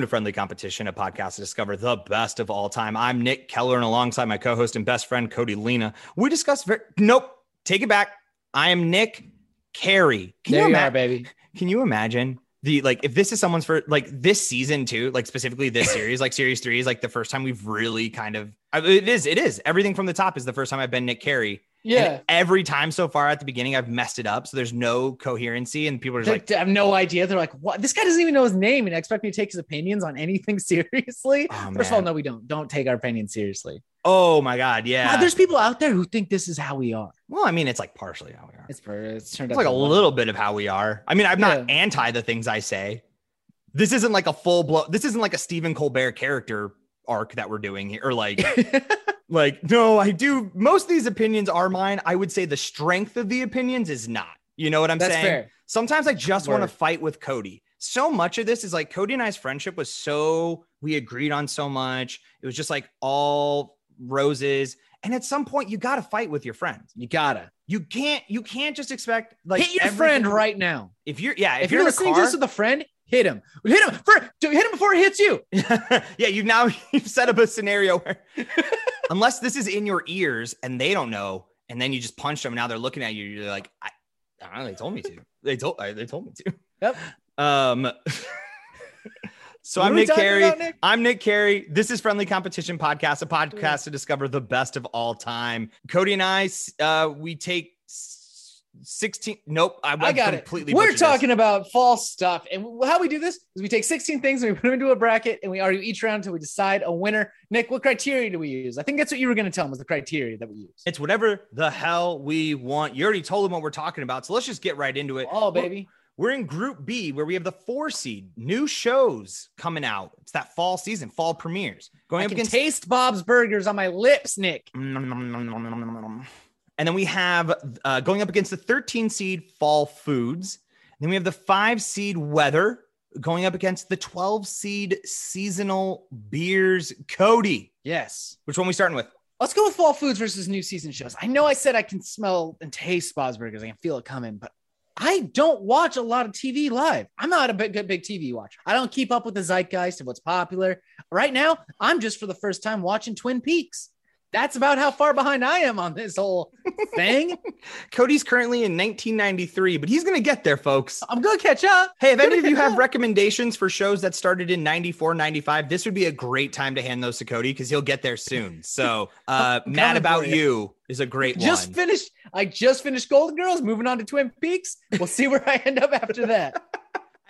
Welcome to Friendly Competition, a podcast to discover the best of all time. I'm Nick Keller, and alongside my co-host and best friend Cody Lena, we discuss. Ver- nope, take it back. I am Nick Carey. Can there you, you are, baby. Can you imagine the like if this is someone's for like this season too, like specifically this series, like series three is like the first time we've really kind of it is it is everything from the top is the first time I've been Nick Carey yeah. And every time so far at the beginning, I've messed it up. So there's no coherency, and people are like, have no idea. They're like, what? This guy doesn't even know his name and expect me to take his opinions on anything seriously. Oh, First of all, no, we don't. Don't take our opinions seriously. Oh my God. Yeah. there's people out there who think this is how we are. Well, I mean, it's like partially how we are. It's, it's turned it's like a little bit of how we are. I mean, I'm not yeah. anti the things I say. This isn't like a full blow. This isn't like a Stephen Colbert character arc that we're doing here, or like Like, no, I do. Most of these opinions are mine. I would say the strength of the opinions is not. You know what I'm That's saying? Fair. Sometimes I just want to fight with Cody. So much of this is like Cody and I's friendship was so we agreed on so much. It was just like all roses. And at some point, you got to fight with your friends. You gotta. You can't. You can't just expect like hit your friend right now. If you're, yeah, if, if you're, you're listening car, to this with a friend, hit him. Hit him. For, hit him before he hits you. yeah, you've now you've set up a scenario where unless this is in your ears and they don't know, and then you just punch them. Now they're looking at you. You're like, I, I don't know. They told me to. They told. They told me to. Yep. Um. So I'm Nick Carey. About, Nick? I'm Nick Carey. This is Friendly Competition Podcast, a podcast yeah. to discover the best of all time. Cody and I, uh, we take 16 nope i, I got completely it we're talking this. about false stuff and how we do this is we take 16 things and we put them into a bracket and we argue each round until we decide a winner. Nick what criteria do we use? I think that's what you were going to tell them was the criteria that we use. It's whatever the hell we want. You already told them what we're talking about so let's just get right into it. Oh baby. we're, we're in group b where we have the four seed. New shows coming out. It's that fall season fall premieres. Going I up against taste bob's burgers on my lips nick and then we have uh, going up against the 13 seed Fall Foods. Then we have the five seed Weather going up against the 12 seed Seasonal Beers. Cody. Yes. Which one we starting with? Let's go with Fall Foods versus new season shows. I know I said I can smell and taste Bob's Burgers. I can feel it coming, but I don't watch a lot of TV live. I'm not a big, big TV watcher. I don't keep up with the zeitgeist of what's popular. Right now, I'm just for the first time watching Twin Peaks that's about how far behind I am on this whole thing. Cody's currently in 1993, but he's going to get there, folks. I'm going to catch up. Hey, if any of you have up. recommendations for shows that started in 94, 95, this would be a great time to hand those to Cody because he'll get there soon. So, uh, Mad About you. you. is a great just one. finished. I just finished Golden Girls, moving on to Twin Peaks. We'll see where I end up after that.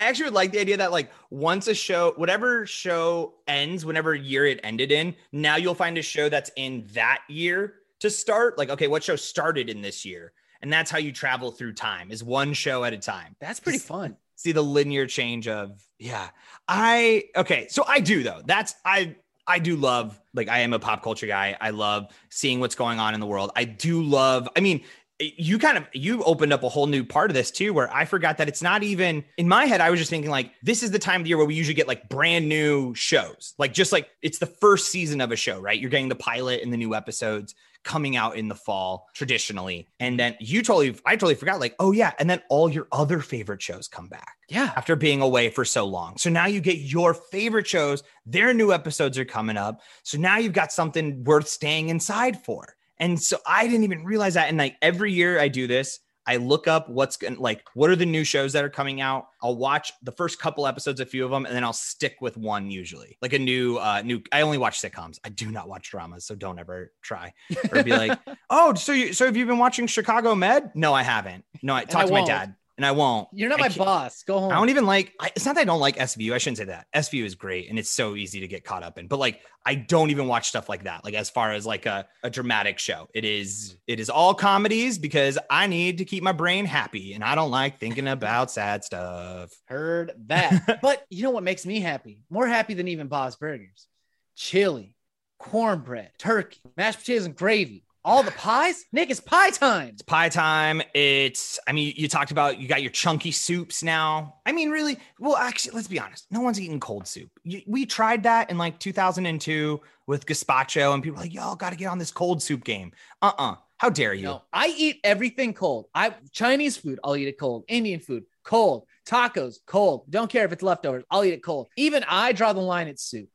I actually would like the idea that like once a show, whatever show ends, whenever year it ended in, now you'll find a show that's in that year to start. Like, okay, what show started in this year? And that's how you travel through time is one show at a time. That's pretty fun. See the linear change of yeah. I okay, so I do though. That's I I do love like I am a pop culture guy. I love seeing what's going on in the world. I do love I mean, you kind of you opened up a whole new part of this too where i forgot that it's not even in my head i was just thinking like this is the time of the year where we usually get like brand new shows. Like just like it's the first season of a show right? You're getting the pilot and the new episodes coming out in the fall traditionally. And then you totally i totally forgot like oh yeah. And then all your other favorite shows come back. Yeah. After being away for so long. So now you get your favorite shows. Their new episodes are coming up. So now you've got something worth staying inside for and so I didn't even realize that. And like every year I do this, I look up what's like what are the new shows that are coming out. I'll watch the first couple episodes, a few of them, and then I'll stick with one usually. Like a new uh new I only watch sitcoms. I do not watch dramas, so don't ever try. Or be like, "Oh, so you so have you been watching Chicago Med?" No, I haven't. No, I talked to my dad and I won't. You're not my boss. Go home. I don't even like. I, it's not that I don't like SVU. I shouldn't say that. SVU is great and it's so easy to get caught up in. But like, I don't even watch stuff like that. Like as far as like a, a dramatic show, it is it is all comedies because I need to keep my brain happy and I don't like thinking about sad stuff. Heard that. but you know what makes me happy? More happy than even Bob's Burgers. Chili, cornbread, turkey, mashed potatoes, and gravy all the pies? Nick, it's pie time. It's pie time. It's, I mean, you talked about you got your chunky soups now. I mean, really, well, actually, let's be honest. No one's eating cold soup. We tried that in like 2002 with gazpacho, and people were like, y'all got to get on this cold soup game. Uh uh How dare you? No, I eat everything cold. I Chinese food, I'll eat it cold. Indian food, cold. Tacos, cold. Don't care if it's leftovers. I'll eat it cold. Even I draw the line at soup.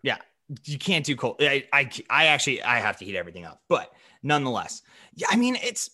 You can't do cold. I, I, I actually, I have to heat everything up, but nonetheless, yeah, I mean, it's,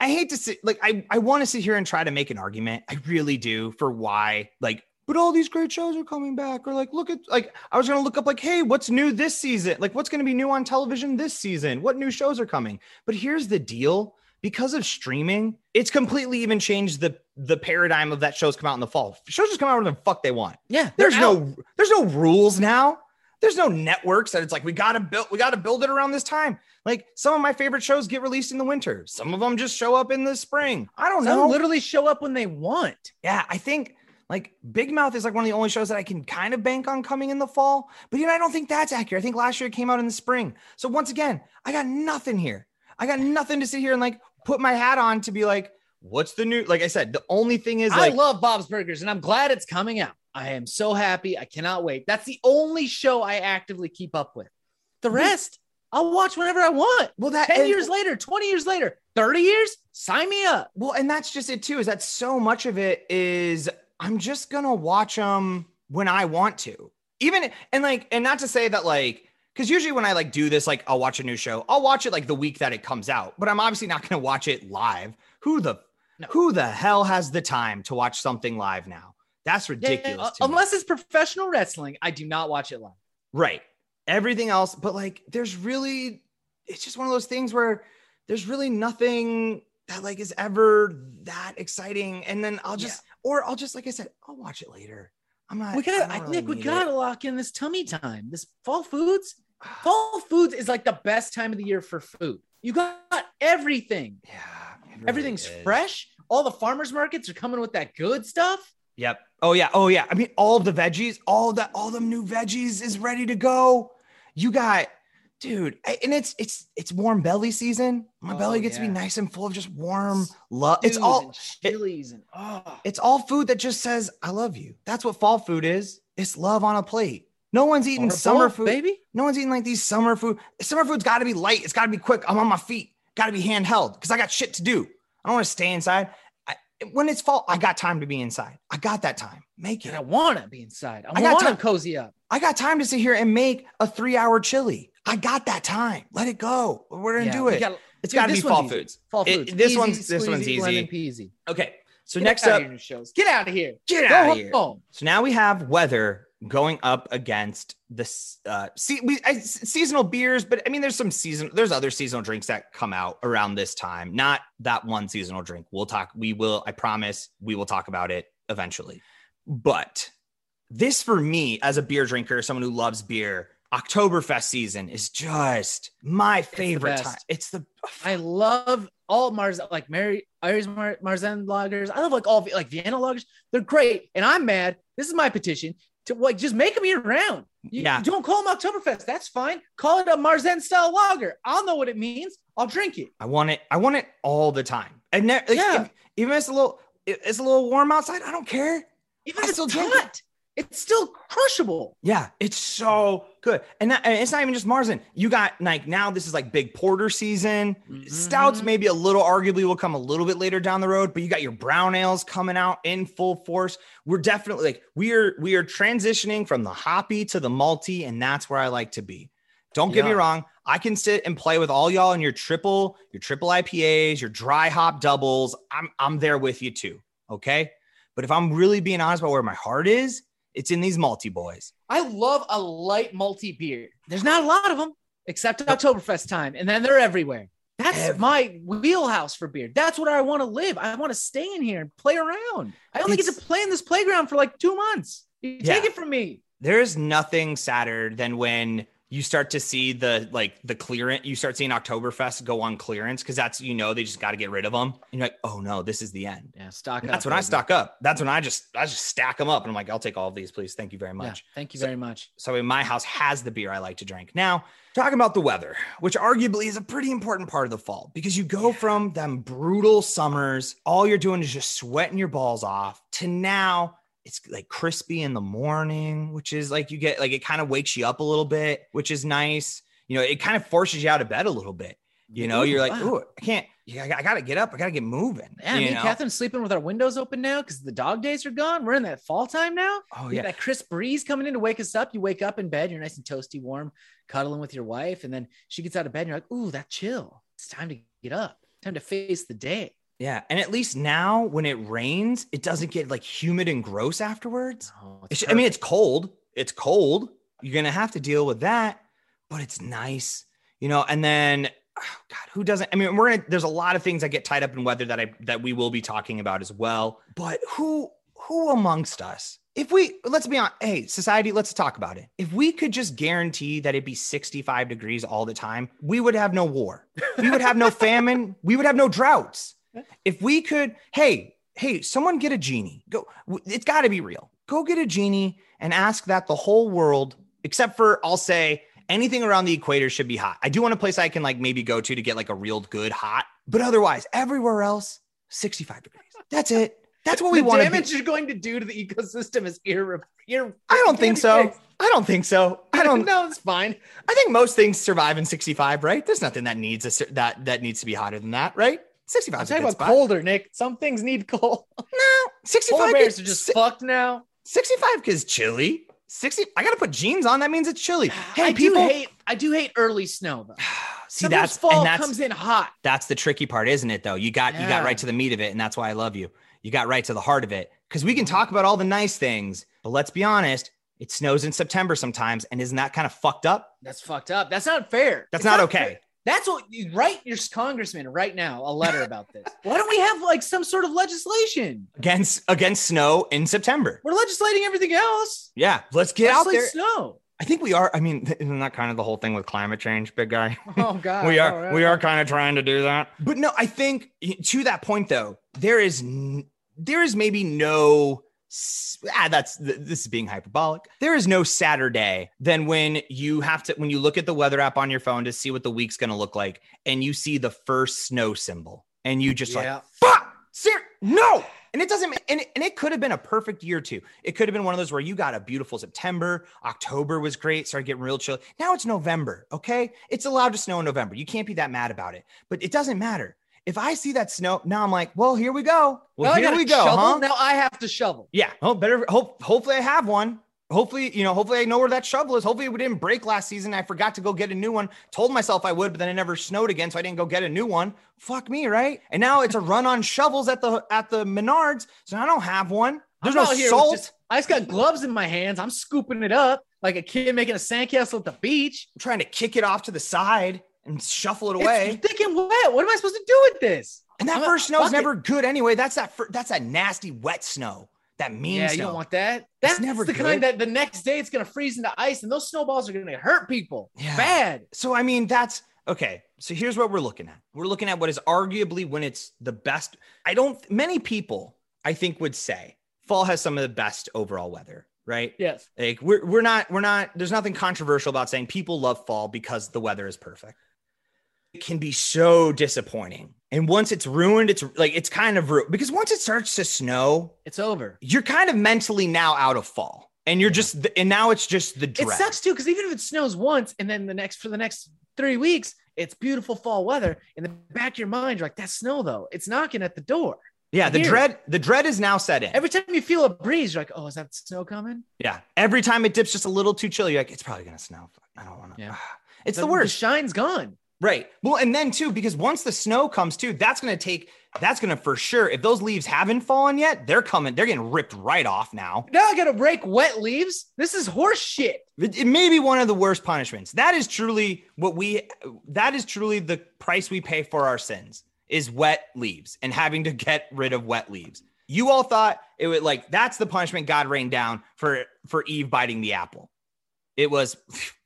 I hate to sit, like, I, I want to sit here and try to make an argument. I really do for why, like, but all these great shows are coming back, or like, look at, like, I was going to look up, like, hey, what's new this season? Like, what's going to be new on television this season? What new shows are coming? But here's the deal because of streaming, it's completely even changed the the paradigm of that shows come out in the fall. Shows just come out when the fuck they want. Yeah. There's they're no there's no rules now. There's no networks that it's like we gotta build we gotta build it around this time. Like some of my favorite shows get released in the winter. Some of them just show up in the spring. I don't Some know. literally show up when they want. yeah, I think like Big Mouth is like one of the only shows that I can kind of bank on coming in the fall. But you know, I don't think that's accurate. I think last year it came out in the spring. So once again, I got nothing here. I got nothing to sit here and like put my hat on to be like, what's the new? Like I said, the only thing is like I love Bob's Burgers and I'm glad it's coming out. I am so happy. I cannot wait. That's the only show I actively keep up with. The rest, I'll watch whenever I want. well that 10 and- years later, 20 years later, 30 years, sign me up. Well, and that's just it too. Is that so much of it is I'm just gonna watch them when I want to. Even and like, and not to say that like, because usually when I like do this, like I'll watch a new show, I'll watch it like the week that it comes out. But I'm obviously not gonna watch it live. Who the No. who the hell has the time to watch something live now? That's ridiculous. Yeah, unless it's professional wrestling, I do not watch it live. Right. Everything else, but like there's really it's just one of those things where there's really nothing that like is ever that exciting. And then I'll just or I'll just like I said, I'll watch it later. I'm not We got, I I, really Nick, we gotta it. lock in this tummy time. This fall foods. Fall foods is like the best time of the year for food. You got everything. Yeah. It really Everything's is. fresh. All the farmers markets are coming with that good stuff. Yep. Oh yeah. Oh yeah. I mean, all the veggies, all that, all them new veggies is ready to go. You got, dude, and it's it's it's warm belly season. My Oh, belly gets to be nice and full of just warm love. It's all and chilies and oh, it's all food that just says I love you. That's what fall food is. It's love on a plate. No one's eating summer food. baby. No one's eating like these summer food. Summer food's got to be light. It's got to be quick. I'm on my feet. Got to be handheld because I got shit to do. I don't want to stay inside. I, when it's fall, I got time to be inside. I got that time. Make it. I want to be inside. I, I got want to time- cozy up. I got time to sit here and make a three hour chili. I got that time. Let it go. We're gonna Yeah, do it. gotta- it's got to be fall easy. foods. Fall It- foods. this Easy, one's- this one's easy. peasy. Okay. So Get next up, of here, new shows. Get out of here. get Go out of here. home. So now we have weather going up against this uh see we I, seasonal beers, but I mean there's some season there's other seasonal drinks that come out around this time. Not that one seasonal drink. We'll talk we will I promise we will talk about it eventually. But this for me as a beer drinker, someone who loves beer, Oktoberfest season is just my favorite best. time. It's the I love all Mars like Mary Irish Mar- Marzen lagers. I love like all like Vienna lagers. They're great. And I'm mad. This is my petition to like just make them year round. You, Yeah. you don't call them Oktoberfest. That's fine. Call it a Marzen style lager. I'll know what it means. I'll drink it. I want it. I want it all the time. And ne- like, Yeah. if- even if it's a little, it's a little warm outside. I don't care. Even I if still it's it. hot, it's still crushable. Yeah, it's so good. And, that, and it's not even just Marzen. You got like now this is like big porter season. Stouts Mhm. maybe a little arguably will come a little bit later down the road, but you got your brown ales coming out in full force. We're definitely like we are we are transitioning from the hoppy to the malty, and that's where I like to be. Don't get me wrong. I can sit and play with all y'all in your triple, your triple IPAs, your dry hop doubles. I'm I'm there with you too. Okay. But if I'm really being honest about where my heart is, it's in these malty boys. I love a light malty beer. There's not a lot of them except Oktoberfest time, and then they're everywhere. That's Every- my wheelhouse for beer. That's what I want to live. I want to stay in here and play around. I only get to play in this playground for like two months. You Yeah. take it from me. There's nothing sadder than when you start to see the like the clearance. You start seeing Oktoberfest go on clearance because that's you know they just got to get rid of them. And you're like, oh no, this is the end. Yeah, stock. And that's when I stock up. That's when I just I just stack them up and I'm like, I'll take all of these, please. Thank you very Yeah, much. thank you So- very much. So in my house has the beer I like to drink. Now, talking about the weather, which arguably is a pretty important part of the fall because you go from them brutal summers, all you're doing is just sweating your balls off, to now it's like crispy in the morning, which is like you get like it kind of wakes you up a little bit, which is nice. You know, it kind of forces you out of bed a little bit. You know, you're like, wow. ooh, I can't. Yeah, I, got to get up. I got to get moving. Yeah, you me and know? Catherine's sleeping with our windows open now because the dog days are gone. We're in that fall time now. Oh yeah. that crisp breeze coming in to wake us up. You wake up in bed, you're nice and toasty, warm, cuddling with your wife, and then she gets out of bed, and you're like, "Ooh, that chill. It's time to get up. Time to face the day." Yeah, and at least now when it rains, it doesn't get like humid and gross afterwards. Oh, It's- I mean, it's cold. It's cold. You're gonna have to deal with that, but it's nice, you know. And then, oh God, who doesn't? I mean, we're gonna. There's a lot of things that get tied up in weather that I that we will be talking about as well. But who who amongst us? If we let's be on, hey society, let's talk about it. If we could just guarantee that it'd be 65 degrees all the time, we would have no war. We would have no famine. We would have no droughts. If we could, hey, hey, someone get a genie. Go. It's got to be real. Go get a genie and ask that the whole world, except for I'll say anything around the equator should be hot. I do want a place I can like maybe go to to get like a real good hot, but otherwise everywhere else 65 degrees. That's it. That's what we want to damage you're going to do to the ecosystem is irre- irre- I don't think so. I don't think so. I don't. no, it's fine. I think most things survive in 65, right? There's nothing that needs a that that needs to be hotter than that, right? 65 I'm is a talking good about spot. colder, Nick. Some things need cold. No, 65 Polar bears is- are just si- fucked now. 65 is chilly. 60 I got to put jeans on that means it's chilly. Hey I people do hate. I do hate early snow though. See Sometimes that's fall and that's comes in hot. that's the tricky part, isn't it though? You got you got right to the meat of it and that's why I love you. You got right to the heart of it cuz we can mm-hmm. talk about all the nice things, but let's be honest, it snows in September sometimes and isn't that kind of fucked up? That's fucked up. That's not fair. That's It's not okay. fair. That's what you write your congressman right now a letter about this. Why don't we have like some sort of legislation? Against against snow in September. We're legislating everything else. Yeah, let's get out there. Snow. I think we are. I mean, isn't that kind of the whole thing with climate change, big guy? Oh God. we are right. we are kind of trying to do that. But no, I think to that point though, there is there is maybe no ah that's this is being hyperbolic. There is no sadder day than when you have to when you look at the weather app on your phone to see what the week's going to look like and you see the first snow symbol and you just Yeah. like fuck! Ser- no! And it doesn't and it, and it could have been a perfect year too. It could have been one of those where you got a beautiful september october was great started getting real chill. Now it's november okay? It's allowed to snow in november. You can't be that mad about it but it doesn't matter if i see that snow now i'm like well here we go. Well Now here we go shovel. huh Now I have to shovel. yeah. Oh better hope hopefully i have one. Hopefully you know hopefully i know where that shovel is. Hopefully it didn't break last season. I forgot to go get a new one. Told myself i would but then it never snowed again so i didn't go get a new one. Fuck me right? And now it's a run on shovels at the at the menards so i don't have one. There's I'm no salt. just- I just got gloves in my hands. I'm scooping it up like a kid making a sandcastle at the beach. I'm trying to kick it off to the side and shuffle it away It's thick and wet. What am I supposed to do with this? and that I'm- first fuck it. never good anyway that's that fir- that's that nasty wet snow that mean Yeah, snow you don't want that. That's never the good. kind that the next day it's gonna freeze into ice, and those snowballs are gonna hurt people. Yeah. Bad. So I mean, that's okay. So here's what we're looking at. We're looking at what is arguably when it's the best. I don't. Many people, I think, would say fall has some of the best overall weather. Right? Yes. Like we're we're not we're not. There's nothing controversial about saying people love fall because the weather is perfect. It can be so disappointing, and once it's ruined, it's like it's kind of ruined because once it starts to snow, It's over. you're kind of mentally now out of fall, and you're just and now it's just the dread. It sucks too, because even if it snows once and then the next for the next three weeks, it's beautiful fall weather. In the back of your mind, you're like, that snow though, it's knocking at the door. Yeah, the Here. dread the dread is now set in. Every time you feel a breeze, you're like, oh, is that snow coming? Yeah. Every time it dips just a little too chill, you're like, it's probably gonna snow. I don't want to. Yeah. It's the, The worst. shine's gone. Right. Well, and then too, because once the snow comes too, that's gonna take that's gonna for sure. If those leaves haven't fallen yet, they're coming, they're getting ripped right off now. Now I gotta break wet leaves. This is horse shit. It, it may be one of the worst punishments. That is truly what we that is truly the price we pay for our sins is wet leaves and having to get rid of wet leaves. You all thought it would like that's the punishment God rained down for for Eve biting the apple. It was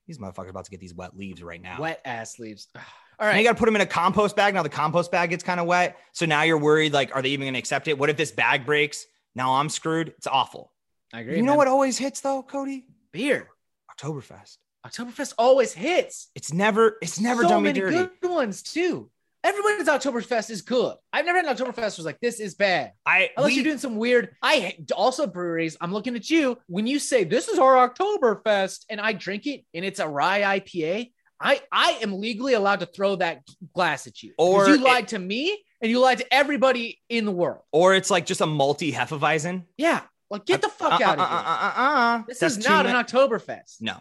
these motherfuckers about to get these wet leaves right now. Wet ass leaves. All right. Now you got to put them in a compost bag. Now the compost bag gets kind of wet. So now you're worried like, are they even going to accept it? What if this bag breaks? Now I'm screwed. It's awful. I agree. you know man. what always hits though, Cody? Beer. Oktoberfest. Oktoberfest always hits. It's never, it's never so done me many dirty. good ones too. Everybody's Oktoberfest is good. I've never had an Oktoberfest was like this is bad. I Unless we- you're doing some weird. I also breweries. I'm looking at you when you say this is our Oktoberfest and I drink it and it's a rye IPA. I I am legally allowed to throw that glass at you. Or Because you it- lied to me and you lied to everybody in the world. Or it's like just a malty Hefeweizen. Yeah. Like get the fuck Uh, out uh, of here. uh, uh, uh, uh. this That's is not ma- an Oktoberfest. No.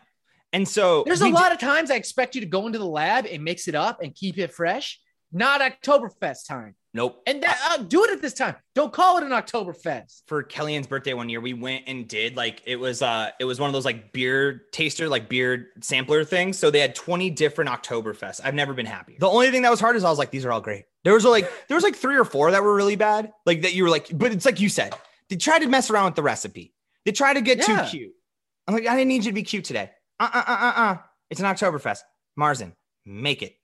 And so There's a lot of times I expect you to go into the lab and mix it up and keep it fresh. Not Oktoberfest time. Nope. And that, uh, do it at this time. Don't call it an Oktoberfest. for Kellyanne's birthday one year, we went and did like it was uh it was one of those like beer taster, like beer sampler things. So they had 20 different Oktoberfest. I've never been happy. The only thing that was hard is I was like, these are all great. There was like there was like three or four that were really bad. Like that you were like, but it's like you said, they tried to mess around with the recipe. They tried to get Yeah. too cute. I'm like, I didn't need you to be cute today. Uh uh uh uh uh. It's an Oktoberfest. Marzen, make it.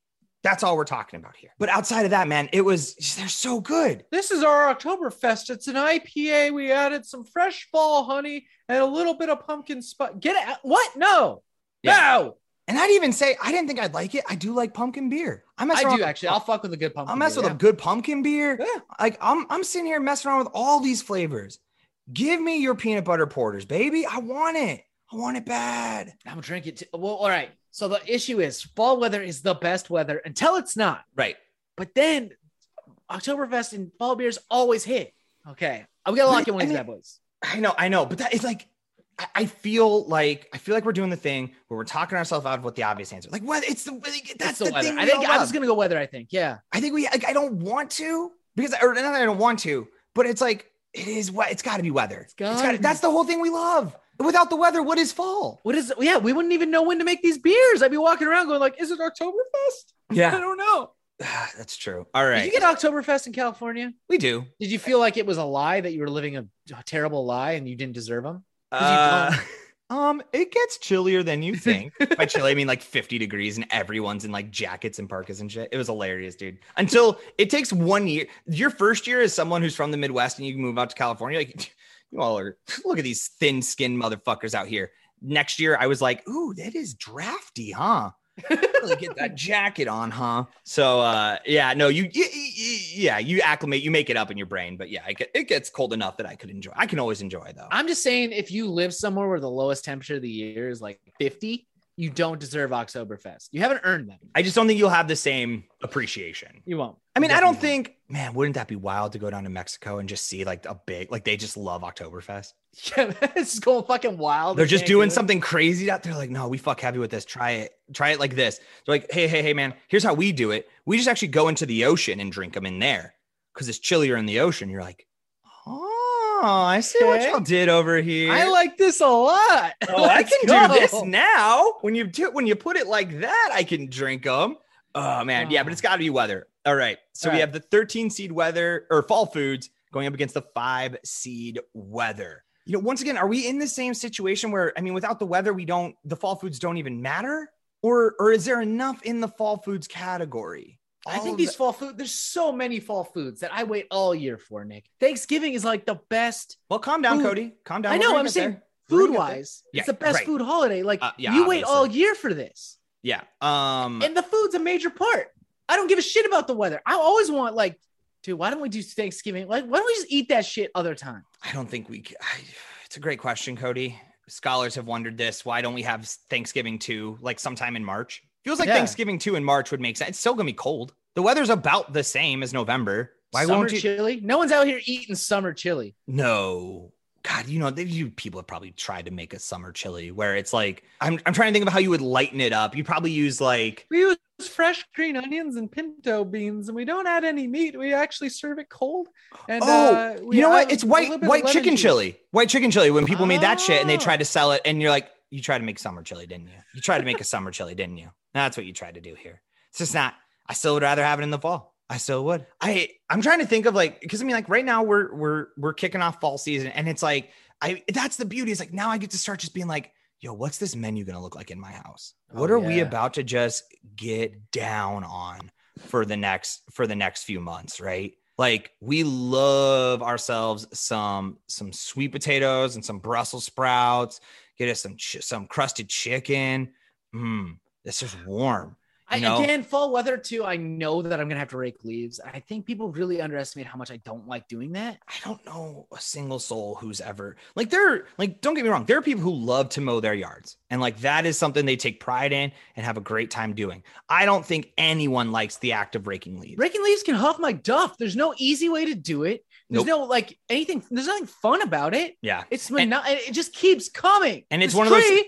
That's all we're talking about here. But outside of that, man, it was they're so good. This is our Oktoberfest. It's an IPA. We added some fresh fall honey and a little bit of pumpkin spice. Get it? out- What? No. No. And I'd even say I didn't think I'd like it. I do like pumpkin beer. I mess I do with- actually. I'll fuck with a good pumpkin. I'll mess beer, with yeah. a good pumpkin beer. Yeah. Like I'm I'm sitting here messing around with all these flavors. Give me your peanut butter porters, baby. I want it. I want it bad. I'm gonna drink it. Too. Well, all right. So the issue is fall weather is the best weather until it's not. Right. But then Oktoberfest and fall beers always hit. Okay. We gotta lock in one of bad boys. I know, I know, but that is like I- feel like I feel like we're doing the thing where we're talking ourselves out of what the obvious answer. Like, what? It's the like, that's That's the, the, weather. thing. I think I love. was gonna go weather. I think. Yeah. I think we. Like, I don't want to because, or not that I don't want to, but it's like it is what it's got to be weather. It's got. That's the whole thing we love. Without the weather, what is fall? What is? Yeah, we wouldn't even know when to make these beers. I'd be walking around going like, "Is it Oktoberfest?" Yeah, I don't know. that's true. All right. Did you get Oktoberfest in California? we do. Did you feel like it was a lie that you were living a, a terrible lie and you didn't deserve them? Uh, um, it gets chillier than you think. By chilly, I mean like 50 degrees, and everyone's in like jackets and parkas and shit. It was hilarious, dude. Until it takes one year. Your first year as someone who's from the Midwest and you move out to California, like you all are. Look at these thin-skinned motherfuckers out here. Next year, I was like, "Ooh, that is drafty, huh?" really get that jacket on, huh? So, uh, yeah, no, you, yeah, you acclimate, you make it up in your brain, but yeah, it, get, it gets cold enough that I could enjoy. I can always enjoy though. I'm just saying, if you live somewhere where the lowest temperature of the year is like 50, you don't deserve Oktoberfest. You haven't earned them. I just don't think you'll have the same appreciation. You won't. I mean, I don't think, man, wouldn't that be wild to go down to Mexico and just see like a big, like they just love Oktoberfest. Yeah, it's going fucking wild. They're just doing do something crazy out there. Like, no, we fuck heavy with this. Try it. Try it like this. They're like, hey, hey, hey, man, here's how we do it. We just actually go into the ocean and drink them in there because it's chillier in the ocean. You're like, oh, I see what y'all did over here. I like this a lot. Oh, I can do this now. When you do, when you put it like that, I can drink them. Oh man, yeah, but it's got to be weather. All right, so All we right. have the 13 seed weather or fall foods going up against the five seed weather. You know, once again, are we in the same situation where I mean, without the weather, we don't the fall foods don't even matter, or or is there enough in the fall foods category? I think these the- fall food, there's so many fall foods that I wait all year for, Nick. Thanksgiving is like the best well, calm down, food- Cody. Calm down. I know, I'm saying. Food gonna get there. wise. Yeah, it's the best right. food holiday. Like Uh, yeah, you wait all year for this. Yeah. Um. And the food's a major part. I don't give a shit about the weather. I always want like, dude, why don't we do Thanksgiving? Like, why don't we just eat that shit other time? I don't think we. I, it's a great question, Cody. Scholars have wondered this. Why don't we have Thanksgiving two, like sometime in March? Feels like Yeah. Thanksgiving two in March would make sense. It's still gonna be cold. The weather's about the same as November. Why summer won't you? chili? No one's out here eating summer chili. no. God, you know, you people have probably tried to make a summer chili where it's like I'm, I'm trying to think of how you would lighten it up. You probably use like We use fresh green onions and pinto beans, and we don't add any meat. We actually serve it cold. And oh, uh, you know what? It's white little bit of white chicken juice. chili. White chicken chili. When people made that shit and they Oh. tried to sell it, and you're like, you tried to make summer chili, didn't you? You tried to make a summer chili, didn't you? That's what you tried to do here. It's just not. I still would rather have it in the fall. I still would. I I'm trying to think of like because I mean like right now we're we're we're kicking off fall season and it's like I that's the beauty. It's like now I get to start just being like, yo, what's this menu gonna look like in my house? Oh, what Oh, are we about to just get down on for the next for the next few months, right? Like we love ourselves some some sweet potatoes and some Brussels sprouts. Get us some ch- some crusted chicken. Mmm, this is warm. I, again, fall weather too. I know that I'm gonna have to rake leaves. I think people really underestimate how much I don't like doing that. I don't know a single soul who's ever like there. Like, don't get me wrong, there are people who love to mow their yards, and like that is something they take pride in and have a great time doing. I don't think anyone likes the act of raking leaves. Raking leaves can huff my duff. There's no easy way to do it. There's Nope. no like anything. There's nothing fun about it. Yeah, It's And- it just keeps coming. And it's This one of those-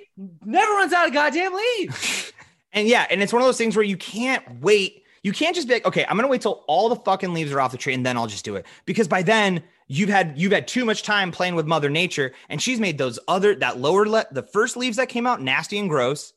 never runs out of goddamn leaves. and yeah, and it's one of those things where you can't wait. You can't just be like, okay, I'm gonna wait till all the fucking leaves are off the tree and then I'll just do it. Because by then you've had you've had too much time playing with Mother Nature, and she's made those other that lower le- the first leaves that came out nasty and gross.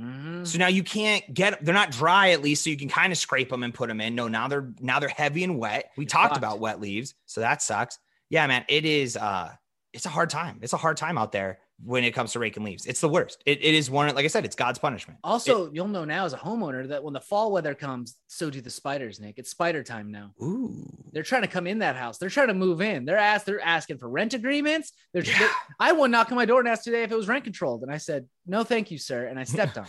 Mhm. So now you can't get they're not dry at least, so you can kind of scrape them and put them in. No, now they're now they're heavy and wet. We talked fucked. about wet leaves, so that sucks. Yeah, man, it is uh it's a hard time. It's a hard time out there when it comes to raking leaves. It's the worst. It, it is one, like I said, it's God's punishment. Also, you'll know now as a homeowner that when the fall weather comes, so do the spiders, Nick. It's spider time now. Ooh. They're trying to come in that house. They're trying to move in. They're asked. They're asking for rent agreements. They're. Yeah. they- I went knock on my door and asked today if it was rent controlled, and I said no, thank you, sir, and I stepped on.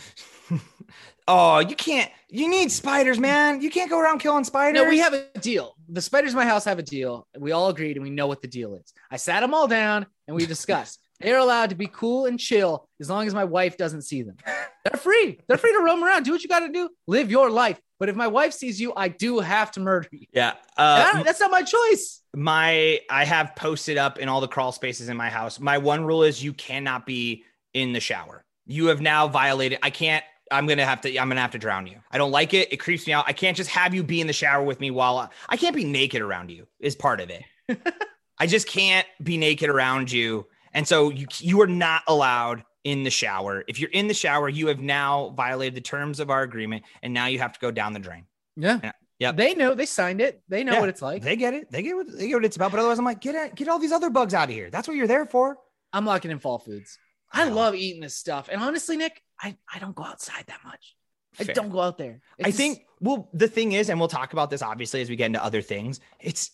it. oh, you can't. You need spiders, man. You can't go around killing spiders. No, we have a deal. The spiders in my house have a deal. We all agreed and we know what the deal is. I sat them all down and we discussed. They're allowed to be cool and chill as long as my wife doesn't see them. They're free. They're free to roam around. Do what you got to do. Live your life. But if my wife sees you, I do have to murder you. Yeah. Uh, that's not my choice. my I have posted up in all the crawl spaces in my house. My one rule is you cannot be in the shower. You have now violated. I can't. I'm gonna have to. I'm gonna have to drown you. I don't like it. It creeps me out. I can't just have you be in the shower with me while I, I can't be naked around you. Is part of it. I just can't be naked around you, and so you you are not allowed in the shower. If you're in the shower, you have now violated the terms of our agreement, and now you have to go down the drain. Yeah. Yeah. They know. They signed it. They know Yeah. what it's like. They get it. They get what they get what it's about. But otherwise, I'm like, get it, get all these other bugs out of here. That's what you're there for. I'm locking in fall foods. I love eating this stuff. And honestly, Nick, I, I don't go outside that much. I don't go out there. It's I just- think. Well, the thing is, and we'll talk about this obviously as we get into other things. It's it-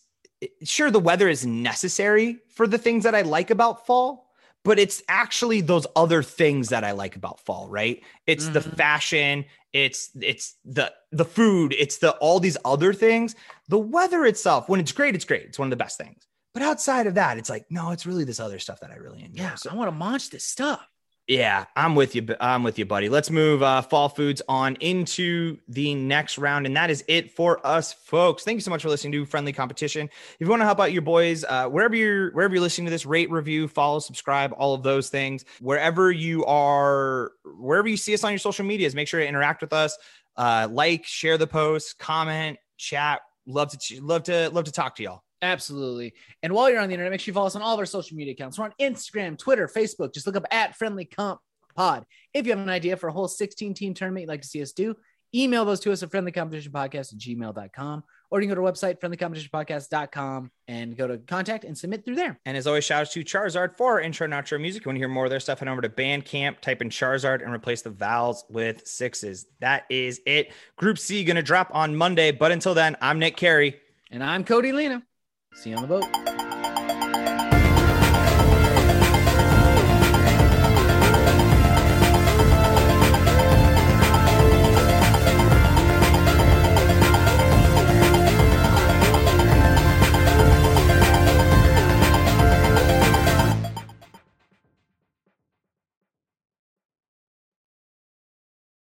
sure the weather is necessary for the things that I like about fall, but it's actually those other things that I like about fall. Right? It's the Mhm. fashion. It's it's the the food. It's the all these other things. The weather itself, when it's great, it's great. It's one of the best things. But outside of that, it's like no, it's really this other stuff that I really enjoy. yeah, So- I want to munch this stuff. Yeah, I'm with you. I'm with you, buddy. Let's move uh, fall foods on into the next round, and that is it for us, folks. Thank you so much for listening to Friendly Competition. If you want to help out your boys, uh, wherever you're wherever you're listening to this, rate, review, follow, subscribe, all of those things. Wherever you are, wherever you see us on your social medias, make sure to interact with us. Uh, like, share the post, comment, chat. Love to love to love to talk to y'all. Absolutely. And while you're on the internet, make sure you follow us on all of our social media accounts. We're on Instagram, Twitter, Facebook. Just look up at Friendly Comp Pod. If you have an idea for a whole 16 team tournament you'd like to see us do, email those to us at friendlycompetitionpodcast at gmail.com. Or you can go to our website, friendlycompetitionpodcast.com, and go to contact and submit through there. And as always, shout out to Charizard for our intro and outro music. You want to hear more of their stuff, head over to Bandcamp, type in Charizard, and replace the vowels with sixes. That is it. Group C going to drop on Monday. But until then, I'm Nick Carey. And I'm Cody Lena. See you on the boat.